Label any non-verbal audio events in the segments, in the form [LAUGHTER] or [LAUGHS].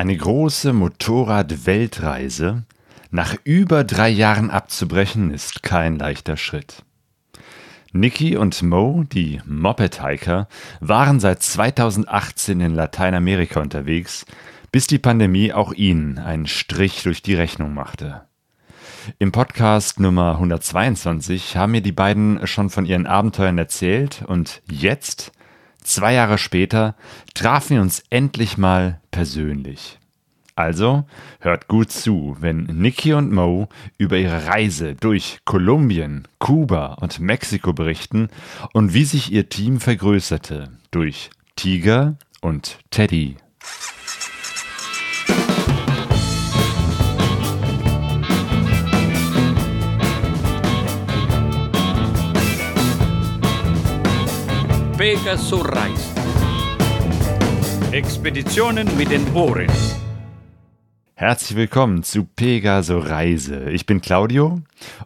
Eine große Motorrad-Weltreise nach über drei Jahren abzubrechen, ist kein leichter Schritt. Nicky und Mo, die Moped-Hiker, waren seit 2018 in Lateinamerika unterwegs, bis die Pandemie auch ihnen einen Strich durch die Rechnung machte. Im Podcast Nummer 122 haben mir die beiden schon von ihren Abenteuern erzählt und jetzt, zwei Jahre später, trafen wir uns endlich mal persönlich. Also hört gut zu, wenn Nikki und Mo über ihre Reise durch Kolumbien, Kuba und Mexiko berichten und wie sich ihr Team vergrößerte durch Tiger und Teddy. Pegasus Reis. Expeditionen mit den Ohren. Herzlich willkommen zu Pegaso Reise. Ich bin Claudio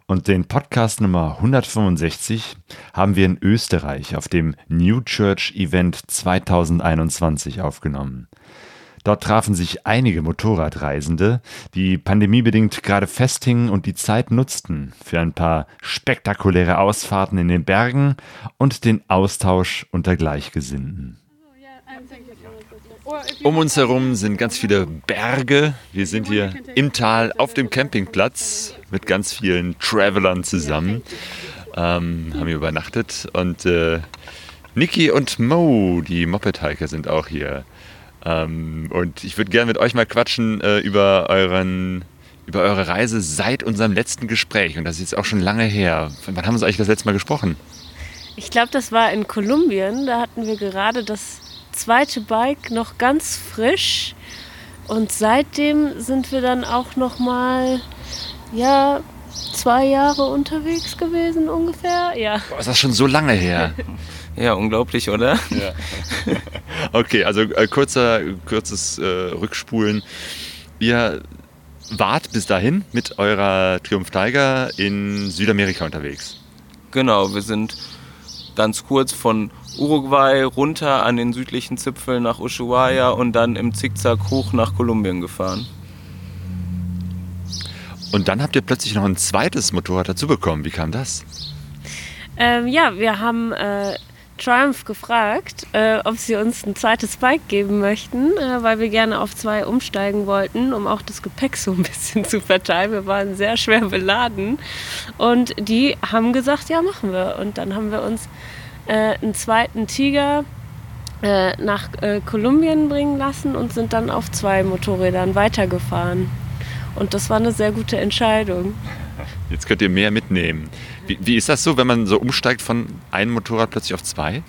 und den Podcast Nummer 165 haben wir in Österreich auf dem New Church Event 2021 aufgenommen. Dort trafen sich einige Motorradreisende, die pandemiebedingt gerade festhingen und die Zeit nutzten für ein paar spektakuläre Ausfahrten in den Bergen und den Austausch unter Gleichgesinnten. Um uns herum sind ganz viele Berge. Wir sind hier im Tal auf dem Campingplatz mit ganz vielen Travelern zusammen. Ähm, haben hier übernachtet und äh, Niki und Mo, die Moped-Hiker, sind auch hier. Ähm, und ich würde gerne mit euch mal quatschen äh, über euren über eure Reise seit unserem letzten Gespräch. Und das ist jetzt auch schon lange her. Wann haben wir uns eigentlich das letzte Mal gesprochen? Ich glaube, das war in Kolumbien. Da hatten wir gerade das zweite Bike noch ganz frisch. Und seitdem sind wir dann auch noch mal, ja, zwei Jahre unterwegs gewesen ungefähr. Ja. Boah, ist das schon so lange her? [LAUGHS] Ja, unglaublich, oder? Ja. [LAUGHS] Okay, also äh, kurzer, kurzes äh, Rückspulen. Ihr wart bis dahin mit eurer Triumph Tiger in Südamerika unterwegs. Genau, wir sind ganz kurz von Uruguay runter an den südlichen Zipfel nach Ushuaia und dann im Zickzack hoch nach Kolumbien gefahren. Und dann habt ihr plötzlich noch ein zweites Motorrad dazu bekommen. Wie kam das? Ähm, ja, wir haben äh, Triumph gefragt, äh, ob sie uns ein zweites Bike geben möchten, äh, weil wir gerne auf zwei umsteigen wollten, um auch das Gepäck so ein bisschen zu verteilen. Wir waren sehr schwer beladen und die haben gesagt, ja, machen wir. Und dann haben wir uns äh, einen zweiten Tiger äh, nach äh, Kolumbien bringen lassen und sind dann auf zwei Motorrädern weitergefahren. Und das war eine sehr gute Entscheidung. Jetzt könnt ihr mehr mitnehmen. Wie, wie ist das so, wenn man so umsteigt von einem Motorrad plötzlich auf zwei?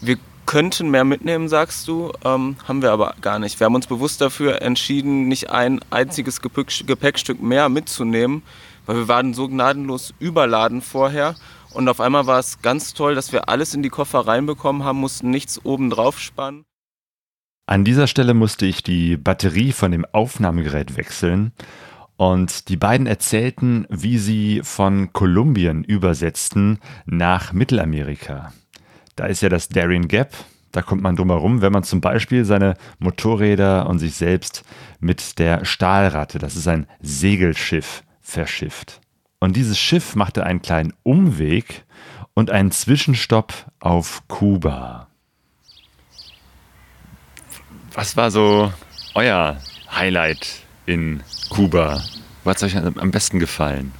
Wir könnten mehr mitnehmen, sagst du, ähm, haben wir aber gar nicht. Wir haben uns bewusst dafür entschieden, nicht ein einziges Gepäckstück mehr mitzunehmen, weil wir waren so gnadenlos überladen vorher. Und auf einmal war es ganz toll, dass wir alles in die Koffer reinbekommen haben, mussten nichts oben drauf spannen. An dieser Stelle musste ich die Batterie von dem Aufnahmegerät wechseln und die beiden erzählten, wie sie von Kolumbien übersetzten nach Mittelamerika. Da ist ja das Darien Gap, da kommt man drum herum, wenn man zum Beispiel seine Motorräder und sich selbst mit der Stahlratte, das ist ein Segelschiff, verschifft. Und dieses Schiff machte einen kleinen Umweg und einen Zwischenstopp auf Kuba. Was war so euer Highlight in Kuba? Was hat euch am besten gefallen?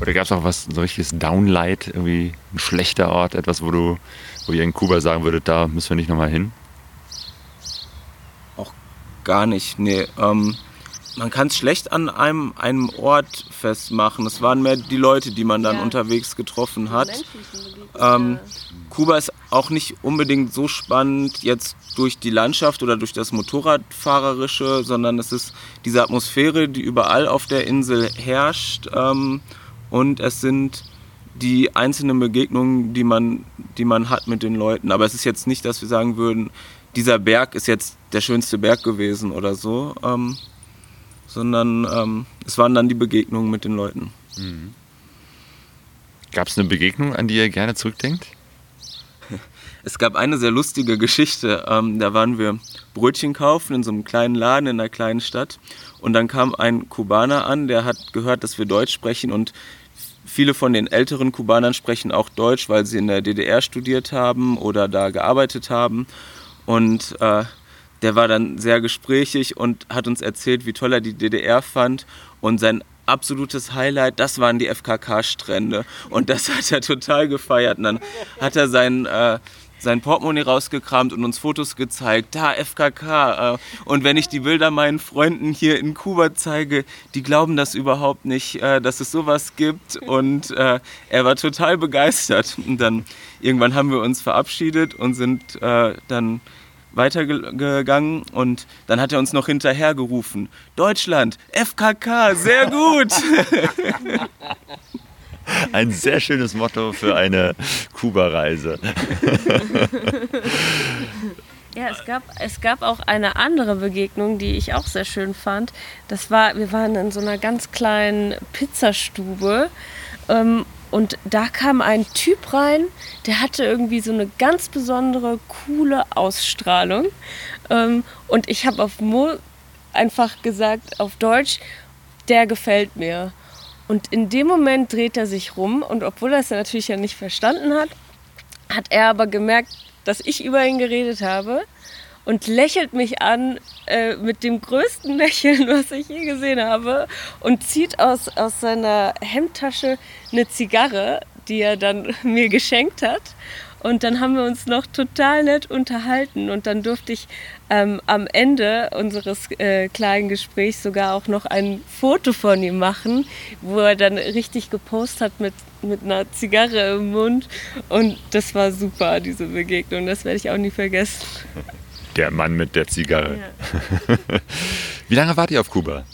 Oder gab es auch was, so richtiges Downlight, irgendwie ein schlechter Ort, etwas, wo du, wo ihr in Kuba sagen würdet, da müssen wir nicht nochmal hin? Auch gar nicht, nee. Ähm, man kann es schlecht an einem, einem Ort festmachen. Es waren mehr die Leute, die man dann ja. unterwegs getroffen hat. Ähm, Kuba ist auch nicht unbedingt so spannend jetzt durch die Landschaft oder durch das Motorradfahrerische, sondern es ist diese Atmosphäre, die überall auf der Insel herrscht. Ähm, und es sind die einzelnen Begegnungen, die man, die man hat mit den Leuten. Aber es ist jetzt nicht, dass wir sagen würden, dieser Berg ist jetzt der schönste Berg gewesen oder so. Ähm, sondern ähm, es waren dann die Begegnungen mit den Leuten. Mhm. Gab es eine Begegnung, an die ihr gerne zurückdenkt? [LAUGHS] Es gab eine sehr lustige Geschichte. Ähm, da waren wir Brötchen kaufen in so einem kleinen Laden in einer kleinen Stadt. Und dann kam ein Kubaner an, der hat gehört, dass wir Deutsch sprechen. Und viele von den älteren Kubanern sprechen auch Deutsch, weil sie in der DDR studiert haben oder da gearbeitet haben. Und äh, der war dann sehr gesprächig und hat uns erzählt, wie toll er die DDR fand. Und sein absolutes Highlight, das waren die FKK-Strände. Und das hat er total gefeiert. Und dann hat er sein, äh, sein Portemonnaie rausgekramt und uns Fotos gezeigt. Da, FKK. Äh, und wenn ich die Bilder meinen Freunden hier in Kuba zeige, die glauben das überhaupt nicht, äh, dass es sowas gibt. Und äh, er war total begeistert. Und dann irgendwann haben wir uns verabschiedet und sind dann weitergegangen und dann hat er uns noch hinterher gerufen. Deutschland, FKK, sehr gut. [LAUGHS] Ein sehr schönes Motto für eine Kuba-Reise. [LAUGHS] Ja, es gab, es gab auch eine andere Begegnung, die ich auch sehr schön fand. Das war, wir waren in so einer ganz kleinen Pizzastube ähm, und da kam ein Typ rein, der hatte irgendwie so eine ganz besondere, coole Ausstrahlung. Ähm, und ich habe auf Mo einfach gesagt, auf Deutsch, der gefällt mir. Und in dem Moment dreht er sich rum und obwohl er es natürlich ja nicht verstanden hat, hat er aber gemerkt, dass ich über ihn geredet habe und lächelt mich an äh, mit dem größten [LAUGHS] Lächeln, was ich je gesehen habe und zieht aus, aus seiner Hemdtasche eine Zigarre, die er dann [LAUGHS] mir geschenkt hat. Und dann haben wir uns noch total nett unterhalten und dann durfte ich ähm, am Ende unseres äh, kleinen Gesprächs sogar auch noch ein Foto von ihm machen, wo er dann richtig gepostet hat mit, mit einer Zigarre im Mund. Und das war super, diese Begegnung. Das werde ich auch nie vergessen. [LAUGHS] Der Mann mit der Zigarre. Ja. [LAUGHS] Wie lange wart ihr auf Kuba?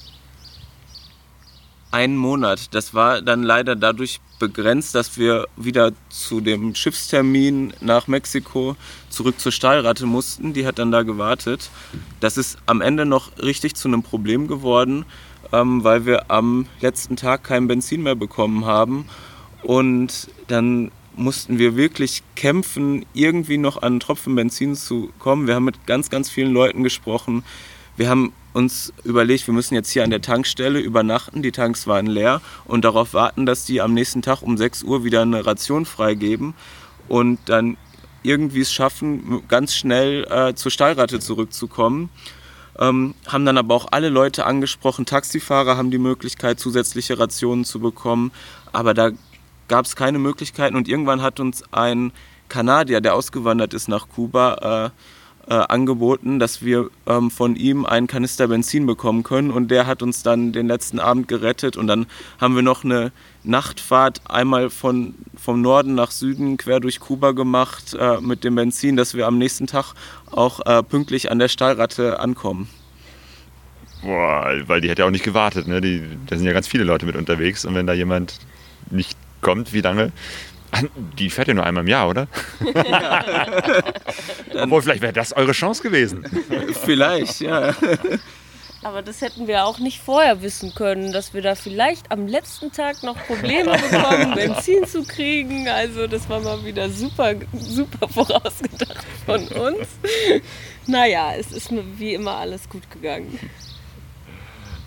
Einen Monat. Das war dann leider dadurch begrenzt, dass wir wieder zu dem Schiffstermin nach Mexiko zurück zur Stahlratte mussten. Die hat dann da gewartet. Das ist am Ende noch richtig zu einem Problem geworden, ähm, weil wir am letzten Tag kein Benzin mehr bekommen haben. Und dann mussten wir wirklich kämpfen, irgendwie noch an einen Tropfen Benzin zu kommen. Wir haben mit ganz, ganz vielen Leuten gesprochen. Wir haben uns überlegt, wir müssen jetzt hier an der Tankstelle übernachten. Die Tanks waren leer und darauf warten, dass die am nächsten Tag um 6 Uhr wieder eine Ration freigeben und dann irgendwie es schaffen, ganz schnell äh, zur Stallratte zurückzukommen. Ähm, haben dann aber auch alle Leute angesprochen. Taxifahrer haben die Möglichkeit, zusätzliche Rationen zu bekommen. Aber da gab es keine Möglichkeiten und irgendwann hat uns ein Kanadier, der ausgewandert ist nach Kuba, äh, äh, angeboten, dass wir ähm, von ihm einen Kanister Benzin bekommen können und der hat uns dann den letzten Abend gerettet und dann haben wir noch eine Nachtfahrt einmal von, vom Norden nach Süden quer durch Kuba gemacht äh, mit dem Benzin, dass wir am nächsten Tag auch äh, pünktlich an der Stahlratte ankommen. Boah, weil die hat ja auch nicht gewartet, ne? Die, da sind ja ganz viele Leute mit unterwegs und wenn da jemand nicht kommt, wie lange? Die fährt ja nur einmal im Jahr, oder? [LAUGHS] Obwohl, vielleicht wäre das eure Chance gewesen. vielleicht, ja. Aber das hätten wir auch nicht vorher wissen können, dass wir da vielleicht am letzten Tag noch Probleme bekommen, [LAUGHS] Benzin zu kriegen. Also das war mal wieder super, super vorausgedacht von uns. Naja, es ist mir wie immer alles gut gegangen.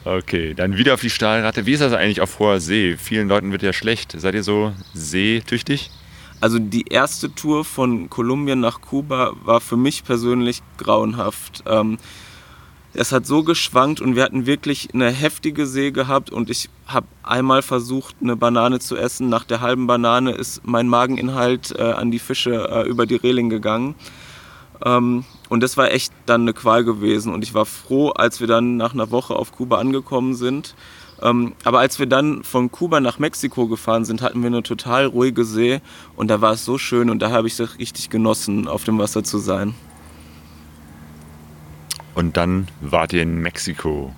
Okay, dann wieder auf die Stahlratte. Wie ist das eigentlich auf hoher See? Vielen Leuten wird ja schlecht. Seid ihr so seetüchtig? Also die erste Tour von Kolumbien nach Kuba war für mich persönlich grauenhaft. Ähm, es hat so geschwankt und wir hatten wirklich eine heftige See gehabt und ich habe einmal versucht, eine Banane zu essen. Nach der halben Banane ist mein Mageninhalt äh, an die Fische äh, über die Reling gegangen. Und das war echt dann eine Qual gewesen. Und ich war froh, als wir dann nach einer Woche auf Kuba angekommen sind. Ähm, aber als wir dann von Kuba nach Mexiko gefahren sind, hatten wir eine total ruhige See. Und da war es so schön und da habe ich es richtig genossen, auf dem Wasser zu sein. Und dann wart ihr in Mexiko.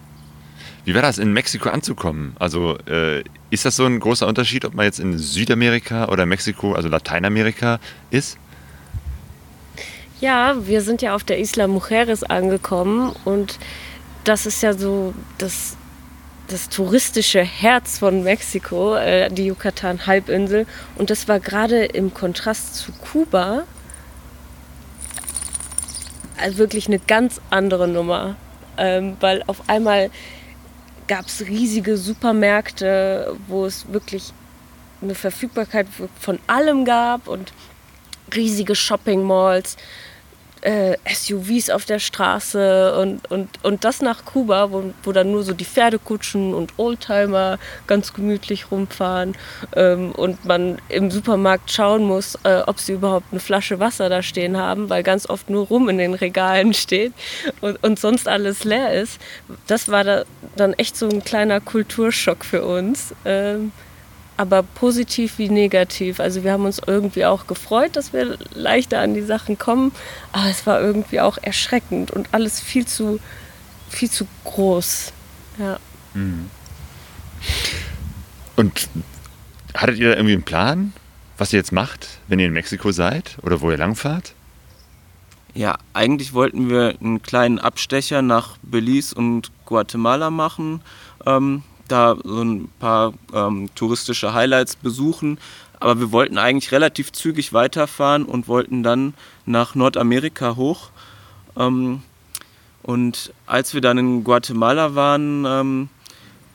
Wie war das, in Mexiko anzukommen? Also äh, ist das so ein großer Unterschied, ob man jetzt in Südamerika oder Mexiko, also Lateinamerika ist? Ja, wir sind ja auf der Isla Mujeres angekommen und das ist ja so das, das touristische Herz von Mexiko, äh, die Yucatan-Halbinsel. Und das war gerade im Kontrast zu Kuba wirklich eine ganz andere Nummer. Ähm, weil auf einmal gab es riesige Supermärkte, wo es wirklich eine Verfügbarkeit von allem gab und riesige Shopping Malls äh, SUVs auf der Straße und, und, und das nach Kuba, wo, wo dann nur so die Pferdekutschen und Oldtimer ganz gemütlich rumfahren ähm, und man im Supermarkt schauen muss, äh, ob sie überhaupt eine Flasche Wasser da stehen haben, weil ganz oft nur rum in den Regalen [LAUGHS] steht und, und sonst alles leer ist. Das war da dann echt so ein kleiner Kulturschock für uns. Ähm, aber positiv wie negativ. Also wir haben uns irgendwie auch gefreut, dass wir leichter an die Sachen kommen, aber es war irgendwie auch erschreckend und alles viel zu, viel zu groß. Ja. Mhm. Und hattet ihr da irgendwie einen Plan, was ihr jetzt macht, wenn ihr in Mexiko seid oder wo ihr langfahrt? Ja, eigentlich wollten wir einen kleinen Abstecher nach Belize und Guatemala machen. Ähm, da so ein paar ähm, touristische Highlights besuchen. Aber wir wollten eigentlich relativ zügig weiterfahren und wollten dann nach Nordamerika hoch. Ähm, und als wir dann in Guatemala waren, ähm,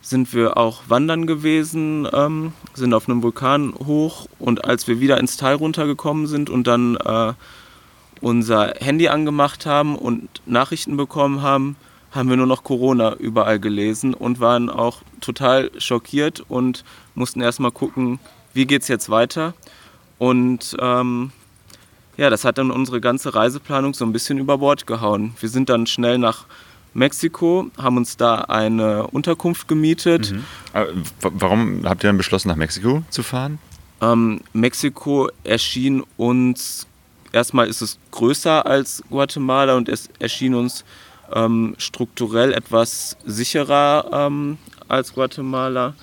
sind wir auch wandern gewesen, ähm, sind auf einem Vulkan hoch. Und als wir wieder ins Tal runtergekommen sind und dann äh, unser Handy angemacht haben und Nachrichten bekommen haben, haben wir nur noch Corona überall gelesen und waren auch total schockiert und mussten erstmal gucken, wie geht es jetzt weiter. Und ähm, ja, das hat dann unsere ganze Reiseplanung so ein bisschen über Bord gehauen. Wir sind dann schnell nach Mexiko, haben uns da eine Unterkunft gemietet. Mhm. Warum habt ihr dann beschlossen, nach Mexiko zu fahren? Ähm, Mexiko erschien uns, erstmal ist es größer als Guatemala und es erschien uns ähm, strukturell etwas sicherer ähm, als Guatemala.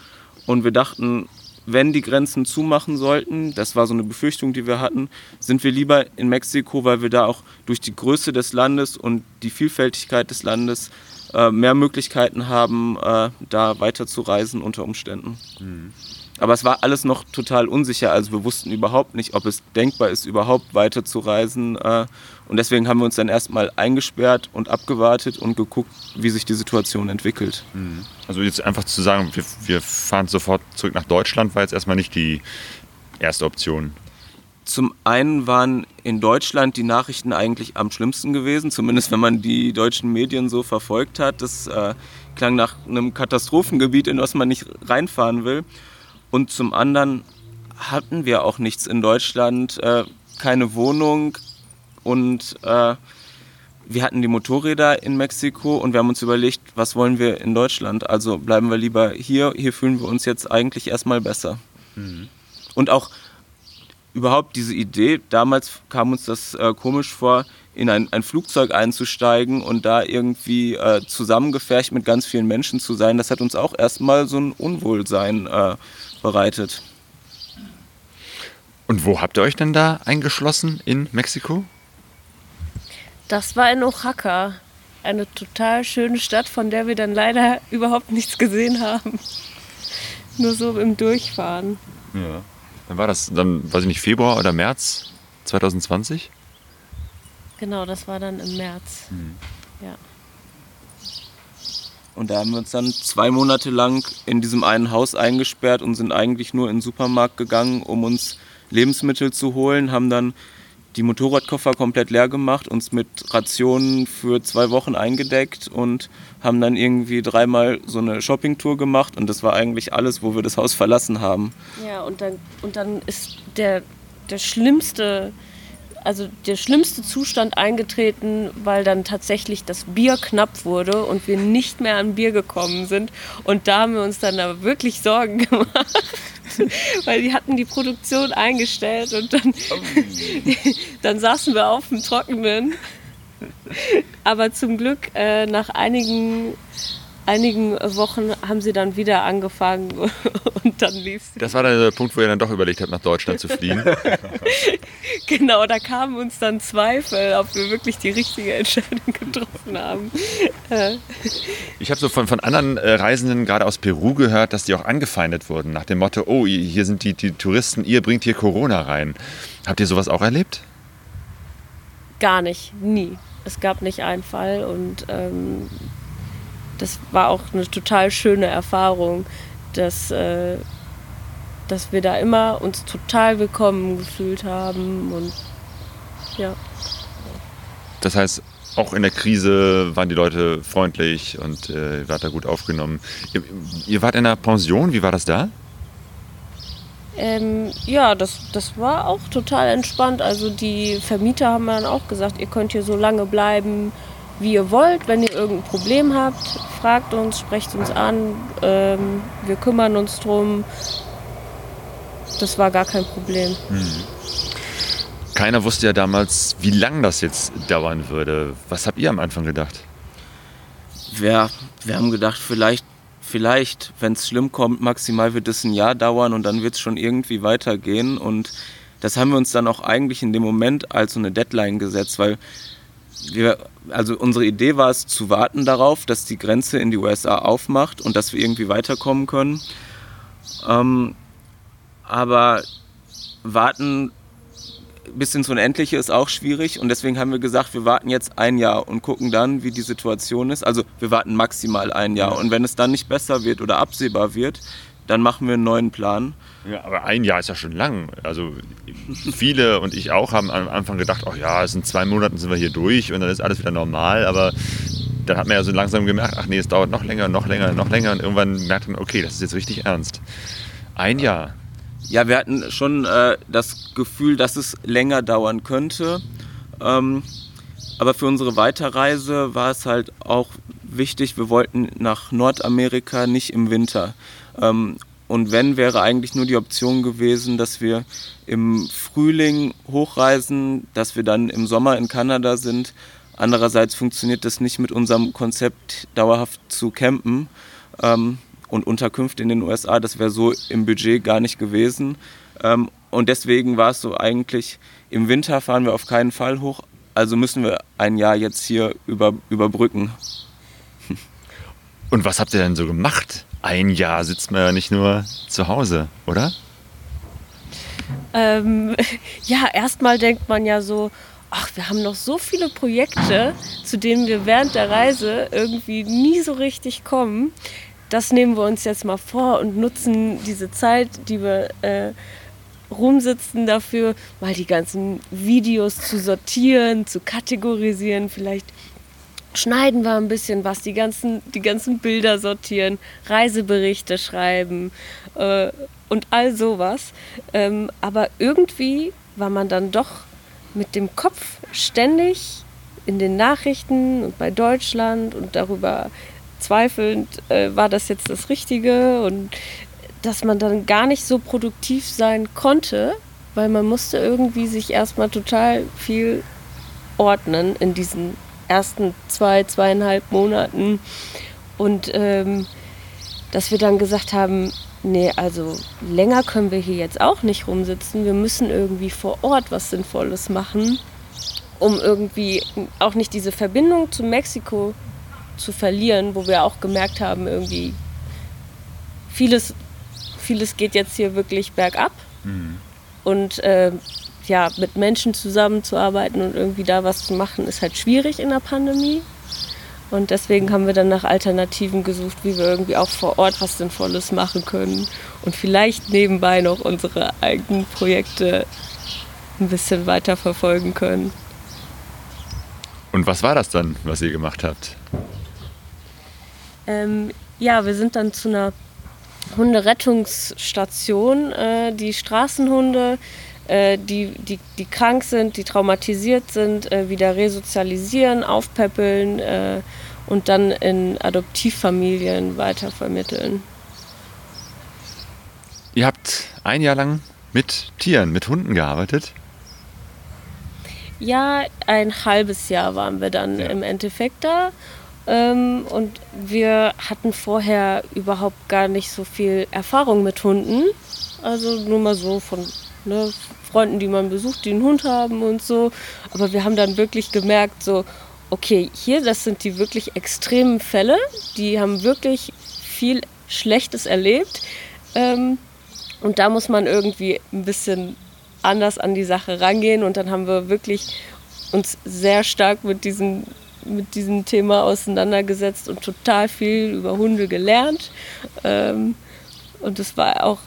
Und wir dachten, wenn die Grenzen zumachen sollten, das war so eine Befürchtung, die wir hatten, sind wir lieber in Mexiko, weil wir da auch durch die Größe des Landes und die Vielfältigkeit des Landes äh, mehr Möglichkeiten haben, äh, da weiter zu reisen unter Umständen. Mhm. Aber es war alles noch total unsicher. Also wir wussten überhaupt nicht, ob es denkbar ist, überhaupt weiter zu reisen. Äh, und deswegen haben wir uns dann erstmal eingesperrt und abgewartet und geguckt, wie sich die Situation entwickelt. Mhm. Also jetzt einfach zu sagen, wir, wir fahren sofort zurück nach Deutschland, war jetzt erstmal nicht die erste Option. Zum einen waren in Deutschland die Nachrichten eigentlich am schlimmsten gewesen, zumindest wenn man die deutschen Medien so verfolgt hat. Das äh, klang nach einem Katastrophengebiet, in das man nicht reinfahren will. Und zum anderen hatten wir auch nichts in Deutschland, äh, keine Wohnung und äh, wir hatten die Motorräder in Mexiko und wir haben uns überlegt, was wollen wir in Deutschland? Also bleiben wir lieber hier. Hier fühlen wir uns jetzt eigentlich erstmal besser. Mhm. Und auch überhaupt diese Idee, damals kam uns das äh, komisch vor, in ein, ein, Flugzeug einzusteigen und da irgendwie äh, zusammengefercht mit ganz vielen Menschen zu sein, das hat uns auch erstmal so ein Unwohlsein äh, bereitet. Und wo habt ihr euch denn da eingeschlossen in Mexiko? Das war in Oaxaca, eine total schöne Stadt, von der wir dann leider [LAUGHS] überhaupt nichts gesehen haben. Nur so im Durchfahren. Ja. Dann war das dann, weiß ich nicht, Februar oder März 2020? Genau, das war dann im März. Mhm. Ja. Und da haben wir uns dann zwei Monate lang in diesem einen Haus eingesperrt und sind eigentlich nur in den Supermarkt gegangen, um uns Lebensmittel zu holen, haben dann die Motorradkoffer komplett leer gemacht, uns mit Rationen für zwei Wochen eingedeckt und haben dann irgendwie dreimal so eine Shoppingtour gemacht und das war eigentlich alles, wo wir das Haus verlassen haben. Ja, und dann, und dann ist der, der schlimmste also der schlimmste Zustand eingetreten, weil dann tatsächlich das Bier knapp wurde und wir nicht mehr an Bier gekommen sind. Und da haben wir uns dann aber wirklich Sorgen [LAUGHS] gemacht, weil die hatten die Produktion eingestellt und dann, dann saßen wir auf dem Trockenen. Aber zum Glück äh, nach einigen einigen Wochen haben sie dann wieder angefangen [LAUGHS] und dann lief. Das war dann der Punkt, wo ihr dann doch überlegt habt, nach Deutschland zu fliehen. [LAUGHS] genau, da kamen uns dann Zweifel, ob wir wirklich die richtige Entscheidung getroffen haben. ich habe so von, von anderen äh, Reisenden gerade aus Peru gehört, dass die auch angefeindet wurden nach dem Motto, oh, hier sind die, die Touristen, ihr bringt hier Corona rein. Habt ihr sowas auch erlebt? gar nicht, nie. Es gab nicht einen Fall und ähm, das war auch eine total schöne Erfahrung, dass, äh, dass wir da immer uns total willkommen gefühlt haben und ja. Das heißt, auch in der Krise waren die Leute freundlich und äh, wart da gut aufgenommen. Ihr, ihr, wart in einer Pension, wie war das da? Ähm, ja, das, das war auch total entspannt. Also die Vermieter haben dann auch gesagt, ihr könnt hier so lange bleiben, wie ihr wollt. Wenn ihr irgendein Problem habt, fragt uns, sprecht uns an. Ähm, wir kümmern uns drum. Das war gar kein Problem. Mhm. Keiner wusste ja damals, wie lange das jetzt dauern würde. Was habt ihr am Anfang gedacht? Wir, wir haben gedacht, vielleicht, vielleicht wenn es schlimm kommt, maximal wird es ein Jahr dauern und dann wird es schon irgendwie weitergehen. Und das haben wir uns dann auch eigentlich in dem Moment als so eine Deadline gesetzt, weil wir, also unsere Idee war es zu warten darauf, dass die Grenze in die USA aufmacht und dass wir irgendwie weiterkommen können. Ähm, aber warten bis ins Unendliche ist auch schwierig und deswegen haben wir gesagt, wir warten jetzt ein Jahr und gucken dann, wie die Situation ist. Also wir warten maximal ein Jahr und wenn es dann nicht besser wird oder absehbar wird, dann machen wir einen neuen Plan. Ja, aber ein Jahr ist ja schon lang. Also viele und ich auch haben am Anfang gedacht, ach ja, es sind zwei Monate, sind wir hier durch und dann ist alles wieder normal. Aber dann hat man ja so langsam gemerkt, ach nee, es dauert noch länger, noch länger, noch länger und irgendwann merkt man, okay, das ist jetzt richtig ernst. Ein Jahr. Ja, wir hatten schon äh, das Gefühl, dass es länger dauern könnte. Ähm, aber für unsere Weiterreise war es halt auch wichtig, wir wollten nach Nordamerika nicht im Winter. Ähm, und wenn, wäre eigentlich nur die Option gewesen, dass wir im Frühling hochreisen, dass wir dann im Sommer in Kanada sind. Andererseits funktioniert das nicht mit unserem Konzept, dauerhaft zu campen. Ähm, und Unterkünfte in den USA. Das wäre so im Budget gar nicht gewesen. Ähm, und deswegen war es so eigentlich, im Winter fahren wir auf keinen Fall hoch, also müssen wir ein Jahr jetzt hier über, überbrücken. Und was habt ihr denn so gemacht? Ein Jahr sitzt man ja nicht nur zu Hause, oder? Ähm, [LAUGHS] ja, erstmal denkt man ja so, ach, wir haben noch so viele Projekte, zu denen wir während der Reise irgendwie nie so richtig kommen das nehmen wir uns jetzt mal vor und nutzen diese Zeit, die wir äh, rumsitzen dafür, mal die ganzen Videos zu sortieren, zu kategorisieren, vielleicht schneiden wir ein bisschen was, die ganzen, die ganzen Bilder sortieren, Reiseberichte schreiben äh, und all sowas. Ähm, aber irgendwie war man dann doch mit dem Kopf ständig in den Nachrichten und bei Deutschland und darüber zweifelnd, äh, war das jetzt das Richtige und dass man dann gar nicht so produktiv sein konnte, weil man musste irgendwie sich erstmal total viel ordnen in diesen ersten zwei, zweieinhalb Monaten und ähm, dass wir dann gesagt haben, nee, also länger können wir hier jetzt auch nicht rumsitzen, wir müssen irgendwie vor Ort was Sinnvolles machen, um irgendwie auch nicht diese Verbindung zu Mexiko zu verlieren, wo wir auch gemerkt haben, irgendwie vieles, vieles geht jetzt hier wirklich bergab. Mhm. Und äh, ja, mit Menschen zusammenzuarbeiten und irgendwie da was zu machen, ist halt schwierig in der Pandemie. Und deswegen haben wir dann nach Alternativen gesucht, wie wir irgendwie auch vor Ort was Sinnvolles machen können und vielleicht nebenbei noch unsere eigenen Projekte ein bisschen weiter verfolgen können. Und was war das dann, was ihr gemacht habt? Ähm, ja, wir sind dann zu einer Hunderettungsstation. Äh, die Straßenhunde, äh, die, die, die krank sind, die traumatisiert sind, äh, wieder resozialisieren, aufpäppeln äh, und dann in Adoptivfamilien weitervermitteln. Ihr habt ein Jahr lang mit Tieren, mit Hunden gearbeitet? Ja, ein halbes Jahr waren wir dann ja. im Endeffekt da ähm, und wir hatten vorher überhaupt gar nicht so viel Erfahrung mit Hunden. Also nur mal so von ne, Freunden, die man besucht, die einen Hund haben und so. Aber wir haben dann wirklich gemerkt, so, okay, hier, das sind die wirklich extremen Fälle. Die haben wirklich viel Schlechtes erlebt. Ähm, und da muss man irgendwie ein bisschen anders an die Sache rangehen. Und dann haben wir wirklich uns sehr stark mit diesem, mit diesem Thema auseinandergesetzt und total viel über Hunde gelernt. Ähm, und es war auch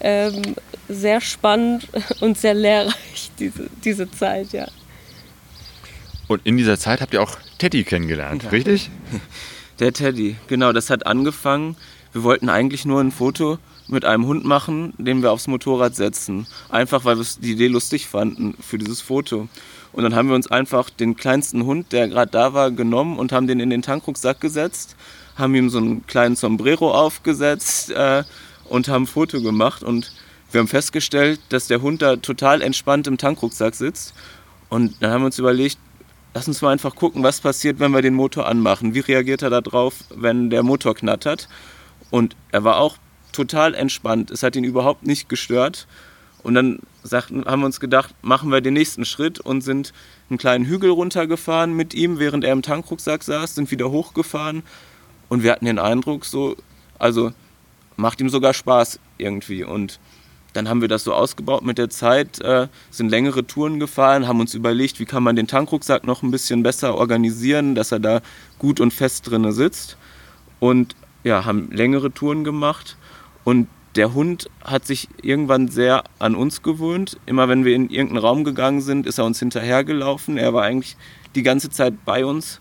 ähm, sehr spannend und sehr lehrreich, diese, diese Zeit, ja. Und in dieser Zeit habt ihr auch Teddy kennengelernt, ja. richtig? [LAUGHS] Der Teddy, genau, das hat angefangen. Wir wollten eigentlich nur ein Foto mit einem Hund machen, den wir aufs Motorrad setzen. Einfach weil wir die Idee lustig fanden für dieses Foto. Und dann haben wir uns einfach den kleinsten Hund, der gerade da war, genommen und haben den in den Tankrucksack gesetzt, haben ihm so einen kleinen Sombrero aufgesetzt äh, und haben ein Foto gemacht. Und wir haben festgestellt, dass der Hund da total entspannt im Tankrucksack sitzt. Und dann haben wir uns überlegt, lass uns mal einfach gucken, was passiert, wenn wir den Motor anmachen. Wie reagiert er darauf, wenn der Motor knattert? Und er war auch total entspannt. Es hat ihn überhaupt nicht gestört. Und dann sagten, haben wir uns gedacht, machen wir den nächsten Schritt und sind einen kleinen Hügel runtergefahren mit ihm, während er im Tankrucksack saß, sind wieder hochgefahren. Und wir hatten den Eindruck, so, also macht ihm sogar Spaß irgendwie. Und dann haben wir das so ausgebaut mit der Zeit, äh, sind längere Touren gefahren, haben uns überlegt, wie kann man den Tankrucksack noch ein bisschen besser organisieren, dass er da gut und fest drin sitzt. Und ja, haben längere Touren gemacht. Und der Hund hat sich irgendwann sehr an uns gewöhnt. Immer wenn wir in irgendeinen Raum gegangen sind, ist er uns hinterhergelaufen. Er war eigentlich die ganze Zeit bei uns.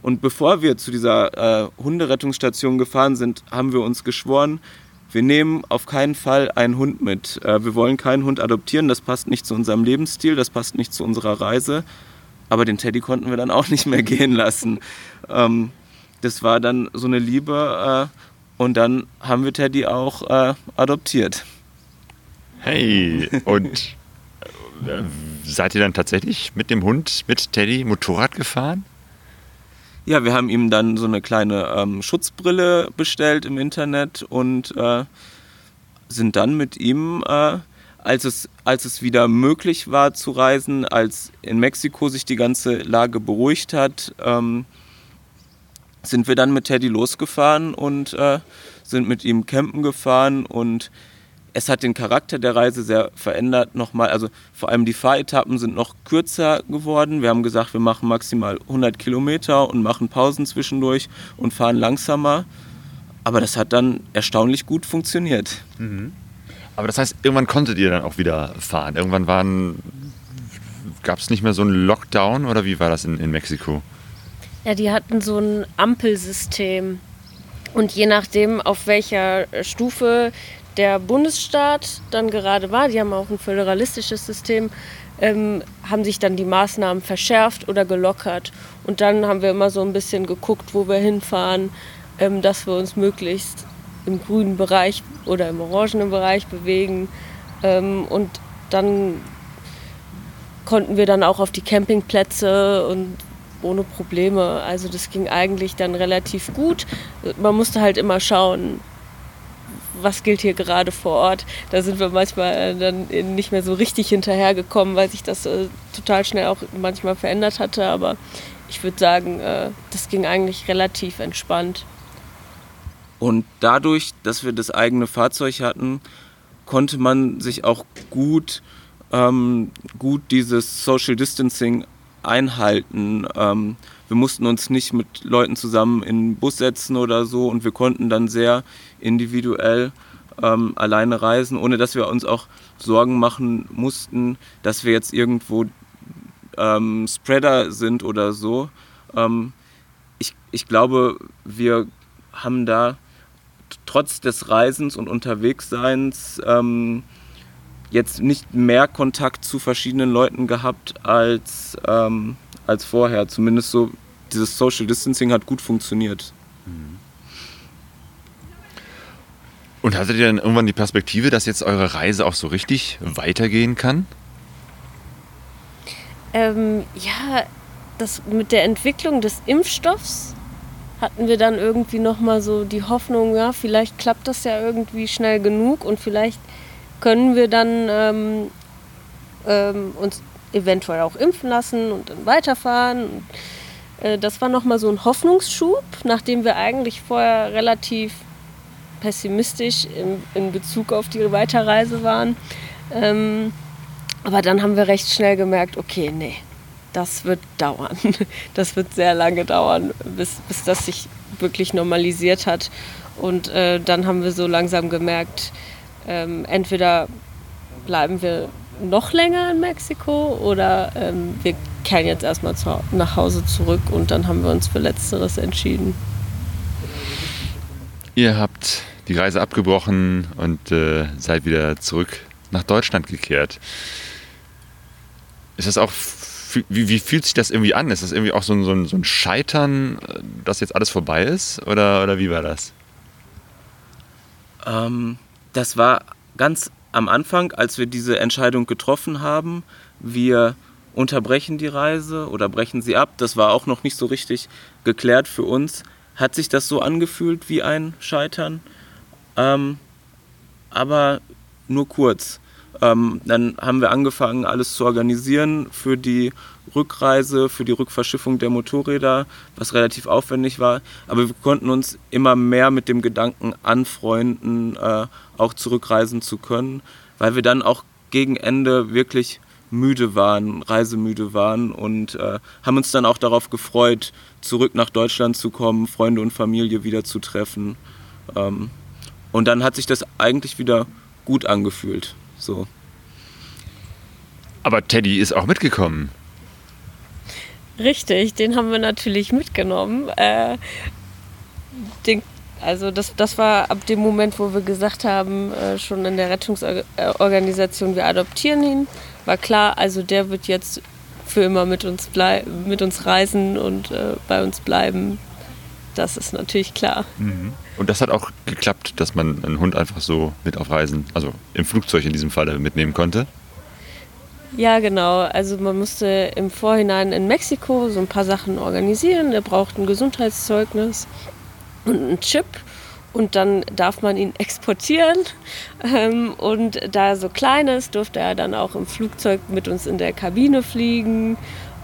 Und bevor wir zu dieser äh, Hunderettungsstation gefahren sind, haben wir uns geschworen, wir nehmen auf keinen Fall einen Hund mit. Äh, wir wollen keinen Hund adoptieren, das passt nicht zu unserem Lebensstil, das passt nicht zu unserer Reise. Aber den Teddy konnten wir dann auch [LAUGHS] nicht mehr gehen lassen. Ähm, das war dann so eine Liebe äh, und dann haben wir Teddy auch äh, adoptiert. Hey, und seid ihr dann tatsächlich mit dem Hund, mit Teddy, Motorrad gefahren? Ja, wir haben ihm dann so eine kleine ähm, Schutzbrille bestellt im Internet und äh, sind dann mit ihm, äh, als, es, als es wieder möglich war zu reisen, als in Mexiko sich die ganze Lage beruhigt hat, ähm, sind wir dann mit Teddy losgefahren und äh, sind mit ihm campen gefahren und es hat den Charakter der Reise sehr verändert nochmal. Also vor allem die Fahretappen sind noch kürzer geworden. Wir haben gesagt, wir machen maximal 100 Kilometer und machen Pausen zwischendurch und fahren langsamer. Aber das hat dann erstaunlich gut funktioniert. Mhm. Aber das heißt, irgendwann konntet ihr dann auch wieder fahren. Irgendwann gab es nicht mehr so einen Lockdown oder wie war das in, in Mexiko? Ja, die hatten so ein Ampelsystem. Und je nachdem, auf welcher Stufe der Bundesstaat dann gerade war, die haben auch ein föderalistisches System, ähm, haben sich dann die Maßnahmen verschärft oder gelockert. Und dann haben wir immer so ein bisschen geguckt, wo wir hinfahren, ähm, dass wir uns möglichst im grünen Bereich oder im orangenen Bereich bewegen. Ähm, und dann konnten wir dann auch auf die Campingplätze und ohne Probleme. Also das ging eigentlich dann relativ gut. Man musste halt immer schauen, was gilt hier gerade vor Ort. Da sind wir manchmal äh, dann nicht mehr so richtig hinterhergekommen, weil sich das äh, total schnell auch manchmal verändert hatte. Aber ich würde sagen, äh, das ging eigentlich relativ entspannt. Und dadurch, dass wir das eigene Fahrzeug hatten, konnte man sich auch gut, ähm, gut dieses Social Distancing einhalten. Ähm, wir mussten uns nicht mit Leuten zusammen in den Bus setzen oder so und wir konnten dann sehr individuell ähm, alleine reisen, ohne dass wir uns auch Sorgen machen mussten, dass wir jetzt irgendwo ähm, Spreader sind oder so. Ähm, ich, ich glaube, wir haben da trotz des Reisens und Unterwegsseins ähm, jetzt nicht mehr Kontakt zu verschiedenen Leuten gehabt als, ähm, als vorher. Zumindest so dieses Social Distancing hat gut funktioniert. Und hattet ihr dann irgendwann die Perspektive, dass jetzt eure Reise auch so richtig weitergehen kann? Ähm, ja, das mit der Entwicklung des Impfstoffs hatten wir dann irgendwie noch mal so die Hoffnung, ja, vielleicht klappt das ja irgendwie schnell genug und vielleicht können wir dann ähm, ähm, uns eventuell auch impfen lassen und dann weiterfahren. Und äh, das war nochmal so ein Hoffnungsschub, nachdem wir eigentlich vorher relativ pessimistisch in, in Bezug auf die Weiterreise waren. Ähm, aber dann haben wir recht schnell gemerkt, okay, nee, das wird dauern. [LAUGHS] Das wird sehr lange dauern, bis, bis das sich wirklich normalisiert hat. Und äh, dann haben wir so langsam gemerkt, ähm, entweder bleiben wir noch länger in Mexiko oder ähm, wir kehren jetzt erstmal zu, nach Hause zurück und dann haben wir uns für Letzteres entschieden. Ihr habt die Reise abgebrochen und äh, seid wieder zurück nach Deutschland gekehrt. Ist das auch, wie, wie, fühlt sich das irgendwie an? Ist das irgendwie auch so ein, so ein, so ein Scheitern, dass jetzt alles vorbei ist? Oder, oder wie war das? Ähm, das war ganz am Anfang, als wir diese Entscheidung getroffen haben. Wir unterbrechen die Reise oder brechen sie ab. Das war auch noch nicht so richtig geklärt für uns. Hat sich das so angefühlt wie ein Scheitern? Ähm, aber nur kurz. Ähm, dann haben wir angefangen, alles zu organisieren für die Rückreise, für die Rückverschiffung der Motorräder, was relativ aufwendig war. Aber wir konnten uns immer mehr mit dem Gedanken anfreunden, äh, auch zurückreisen zu können, weil wir dann auch gegen Ende wirklich müde waren, reisemüde waren und äh, haben uns dann auch darauf gefreut, zurück nach Deutschland zu kommen, Freunde und Familie wieder zu treffen. Ähm, und dann hat sich das eigentlich wieder gut angefühlt. So. Aber Teddy ist auch mitgekommen. Richtig, den haben wir natürlich mitgenommen. Äh, den, also das, das war ab dem Moment, wo wir gesagt haben, äh, schon in der Rettungsorganisation, wir adoptieren ihn, war klar, also der wird jetzt für immer mit uns, mit uns reisen und äh, bei uns bleiben. Das ist natürlich klar. Mhm. Und das hat auch geklappt, dass man einen Hund einfach so mit auf Reisen, also im Flugzeug in diesem Falle, mitnehmen konnte? Ja, genau. Also man musste im Vorhinein in Mexiko so ein paar Sachen organisieren. Er braucht ein Gesundheitszeugnis und einen Chip. Und dann darf man ihn exportieren. Ähm, und da er so klein ist, durfte er dann auch im Flugzeug mit uns in der Kabine fliegen.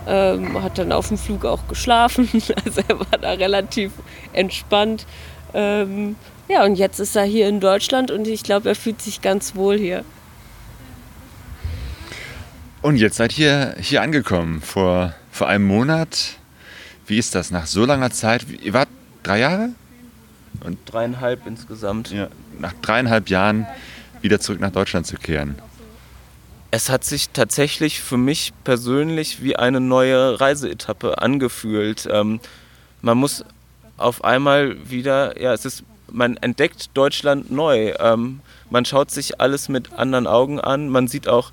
Ähm, hat dann auf dem Flug auch geschlafen. [LAUGHS] Also er war da relativ entspannt. Ähm, ja, und jetzt ist er hier in Deutschland und ich glaube, er fühlt sich ganz wohl hier. Und jetzt seid ihr hier angekommen, vor, vor einem Monat. Wie ist das nach so langer Zeit? Ihr wart drei Jahre? Und dreieinhalb insgesamt. Ja, nach dreieinhalb Jahren wieder zurück nach Deutschland zu kehren. Es hat sich tatsächlich für mich persönlich wie eine neue Reiseetappe angefühlt. Ähm, man muss auf einmal wieder, ja, es ist, man entdeckt Deutschland neu. Ähm, man schaut sich alles mit anderen Augen an. Man sieht auch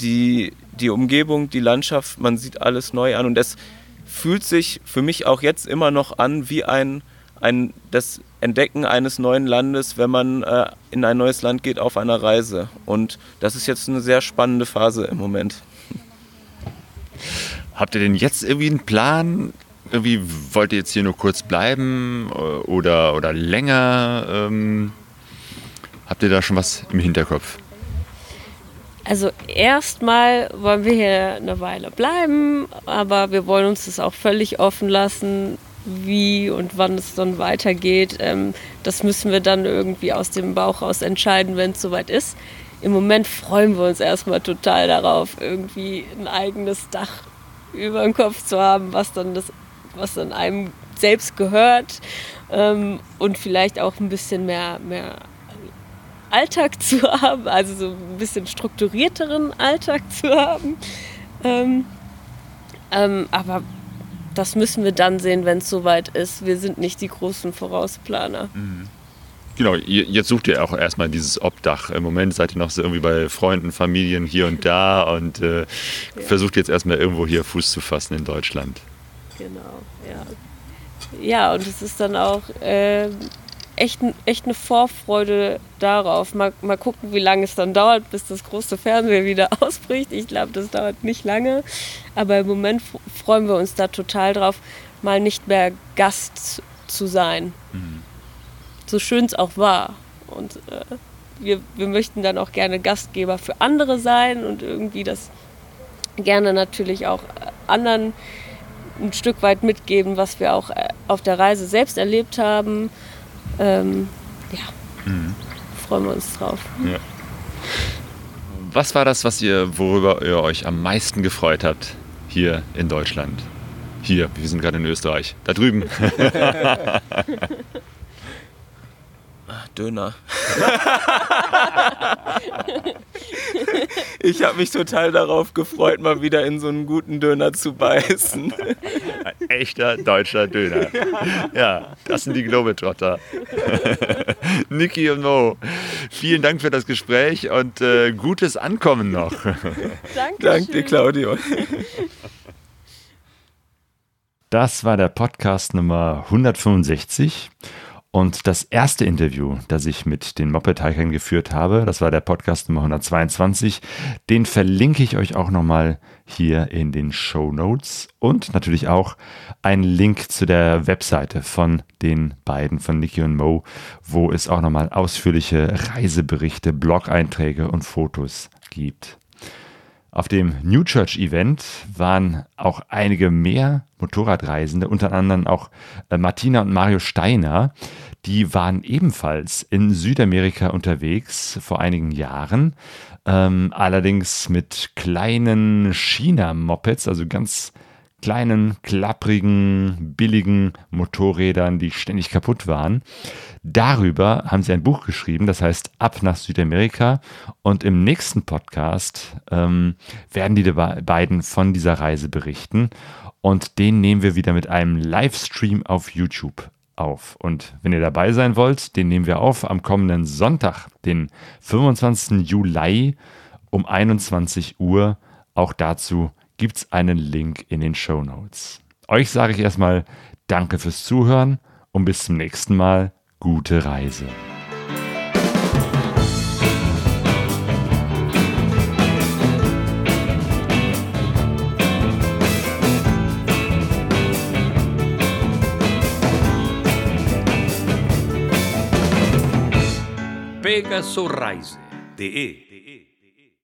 die, die Umgebung, die Landschaft, man sieht alles neu an. Und es fühlt sich für mich auch jetzt immer noch an wie ein, ein das Entdecken eines neuen Landes, wenn man äh, in ein neues Land geht auf einer Reise. Und das ist jetzt eine sehr spannende Phase im Moment. Habt ihr denn jetzt irgendwie einen Plan, irgendwie wollt ihr jetzt hier nur kurz bleiben äh, oder, oder länger? Ähm, habt ihr da schon was im Hinterkopf? Also erstmal wollen wir hier eine Weile bleiben, aber wir wollen uns das auch völlig offen lassen, wie und wann es dann weitergeht. Ähm, das müssen wir dann irgendwie aus dem Bauch raus entscheiden, wenn es soweit ist. Im Moment freuen wir uns erstmal total darauf, irgendwie ein eigenes Dach über dem Kopf zu haben, was dann das was dann einem selbst gehört ähm, und vielleicht auch ein bisschen mehr, mehr Alltag zu [LAUGHS] haben, also so ein bisschen strukturierteren Alltag zu haben. Ähm, ähm, aber das müssen wir dann sehen, wenn es soweit ist. Wir sind nicht die großen Vorausplaner. Mhm. Genau, jetzt sucht ihr auch erstmal dieses Obdach. Im Moment seid ihr noch so irgendwie bei Freunden, Familien hier und da und äh, [LAUGHS] ja. versucht jetzt erstmal irgendwo hier Fuß zu fassen in Deutschland. Genau, ja. Ja, und es ist dann auch äh, echt, echt eine Vorfreude darauf. Mal, mal gucken, wie lange es dann dauert, bis das große Fernsehen wieder [LAUGHS] ausbricht. Ich glaube, das dauert nicht lange. Aber im Moment freuen wir uns da total drauf, mal nicht mehr Gast zu sein. Mhm. So schön es auch war. Und äh, wir, wir möchten dann auch gerne Gastgeber für andere sein und irgendwie das gerne natürlich auch anderen ein Stück weit mitgeben, was wir auch äh, auf der Reise selbst erlebt haben. Ähm, ja, mhm. freuen wir uns drauf. Ja. Was war das, was ihr, worüber ihr euch am meisten gefreut habt, hier in Deutschland? Hier, wir sind gerade in Österreich. Da drüben. [LAUGHS] Döner. [LAUGHS] ich habe mich total darauf gefreut, mal wieder in so einen guten Döner zu beißen. [LAUGHS] Echter deutscher Döner. Ja, das sind die Globetrotter. [LAUGHS] Niki und Mo, vielen Dank für das Gespräch und äh, gutes Ankommen noch. Danke. Danke, Claudio. Das war der Podcast Nummer 165. Und das erste Interview, das ich mit den Moped-Hikern geführt habe, das war der Podcast Nummer 122. Den verlinke ich euch auch nochmal hier in den Show Notes und natürlich auch einen Link zu der Webseite von den beiden, von Niki und Mo, wo es auch nochmal ausführliche Reiseberichte, Blog-Einträge und Fotos gibt. Auf dem New Church Event waren auch einige mehr Motorradreisende, unter anderem auch äh, Martina und Mario Steiner. Die waren ebenfalls in Südamerika unterwegs vor einigen Jahren, ähm, allerdings mit kleinen China-Mopeds, also ganz kleinen, klapprigen, billigen Motorrädern, die ständig kaputt waren. Darüber haben sie ein Buch geschrieben, das heißt Ab nach Südamerika. Und im nächsten Podcast ähm, werden die beiden von dieser Reise berichten. Und den nehmen wir wieder mit einem Livestream auf YouTube auf. Und wenn ihr dabei sein wollt, den nehmen wir auf am kommenden Sonntag, den 25. Juli um 21 Uhr. Auch dazu gibt es einen Link in den Show Notes. Euch sage ich erstmal Danke fürs Zuhören und bis zum nächsten Mal. Gute Reise. pegasoreise.de